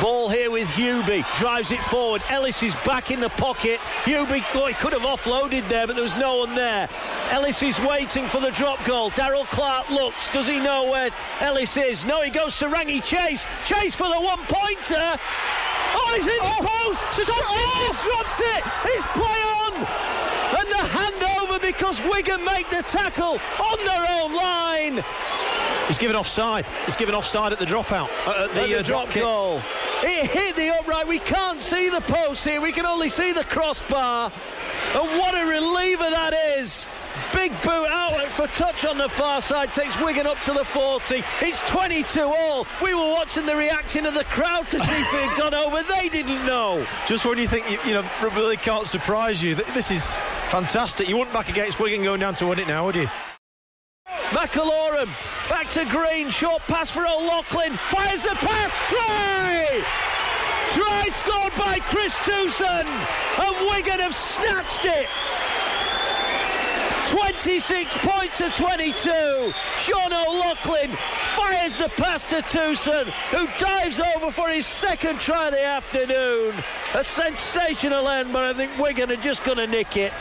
Ball here with Huby. Drives it forward. Ellis is back in the pocket. Huby, oh, he could have offloaded there, but there was no one there. Ellis is waiting for the drop goal. Daryl Clark looks. Does he know where Ellis is? No, he goes to Rangi Chase. Chase for the one pointer. Oh, he's in the post. Oh, post. Something disrupt it. He's play on. And the handover because Wigan make the tackle on their own line. He's given offside. He's given offside at the dropout. Uh, at the, At the uh, drop kick. goal. It hit the upright. We can't see the post here. We can only see the crossbar. And what a reliever that is. Big boot outlet for touch on the far side takes Wigan up to the 40. It's 22 all. We were watching the reaction of the crowd to see if it had gone over. They didn't know. Just when you think you, you know rugby league can't surprise you, this is fantastic. You wouldn't back against Wigan going down to win it now, would you? McIlorum back to Green. Short pass for O'Loughlin. Fires the pass. Try! Try scored by Chris Tuson. And Wigan have snatched it. 26 points to 22. Sean O'Loughlin fires the pass to Towson, who dives over for his second try of the afternoon. A sensational end, but I think Wigan are just going to nick it.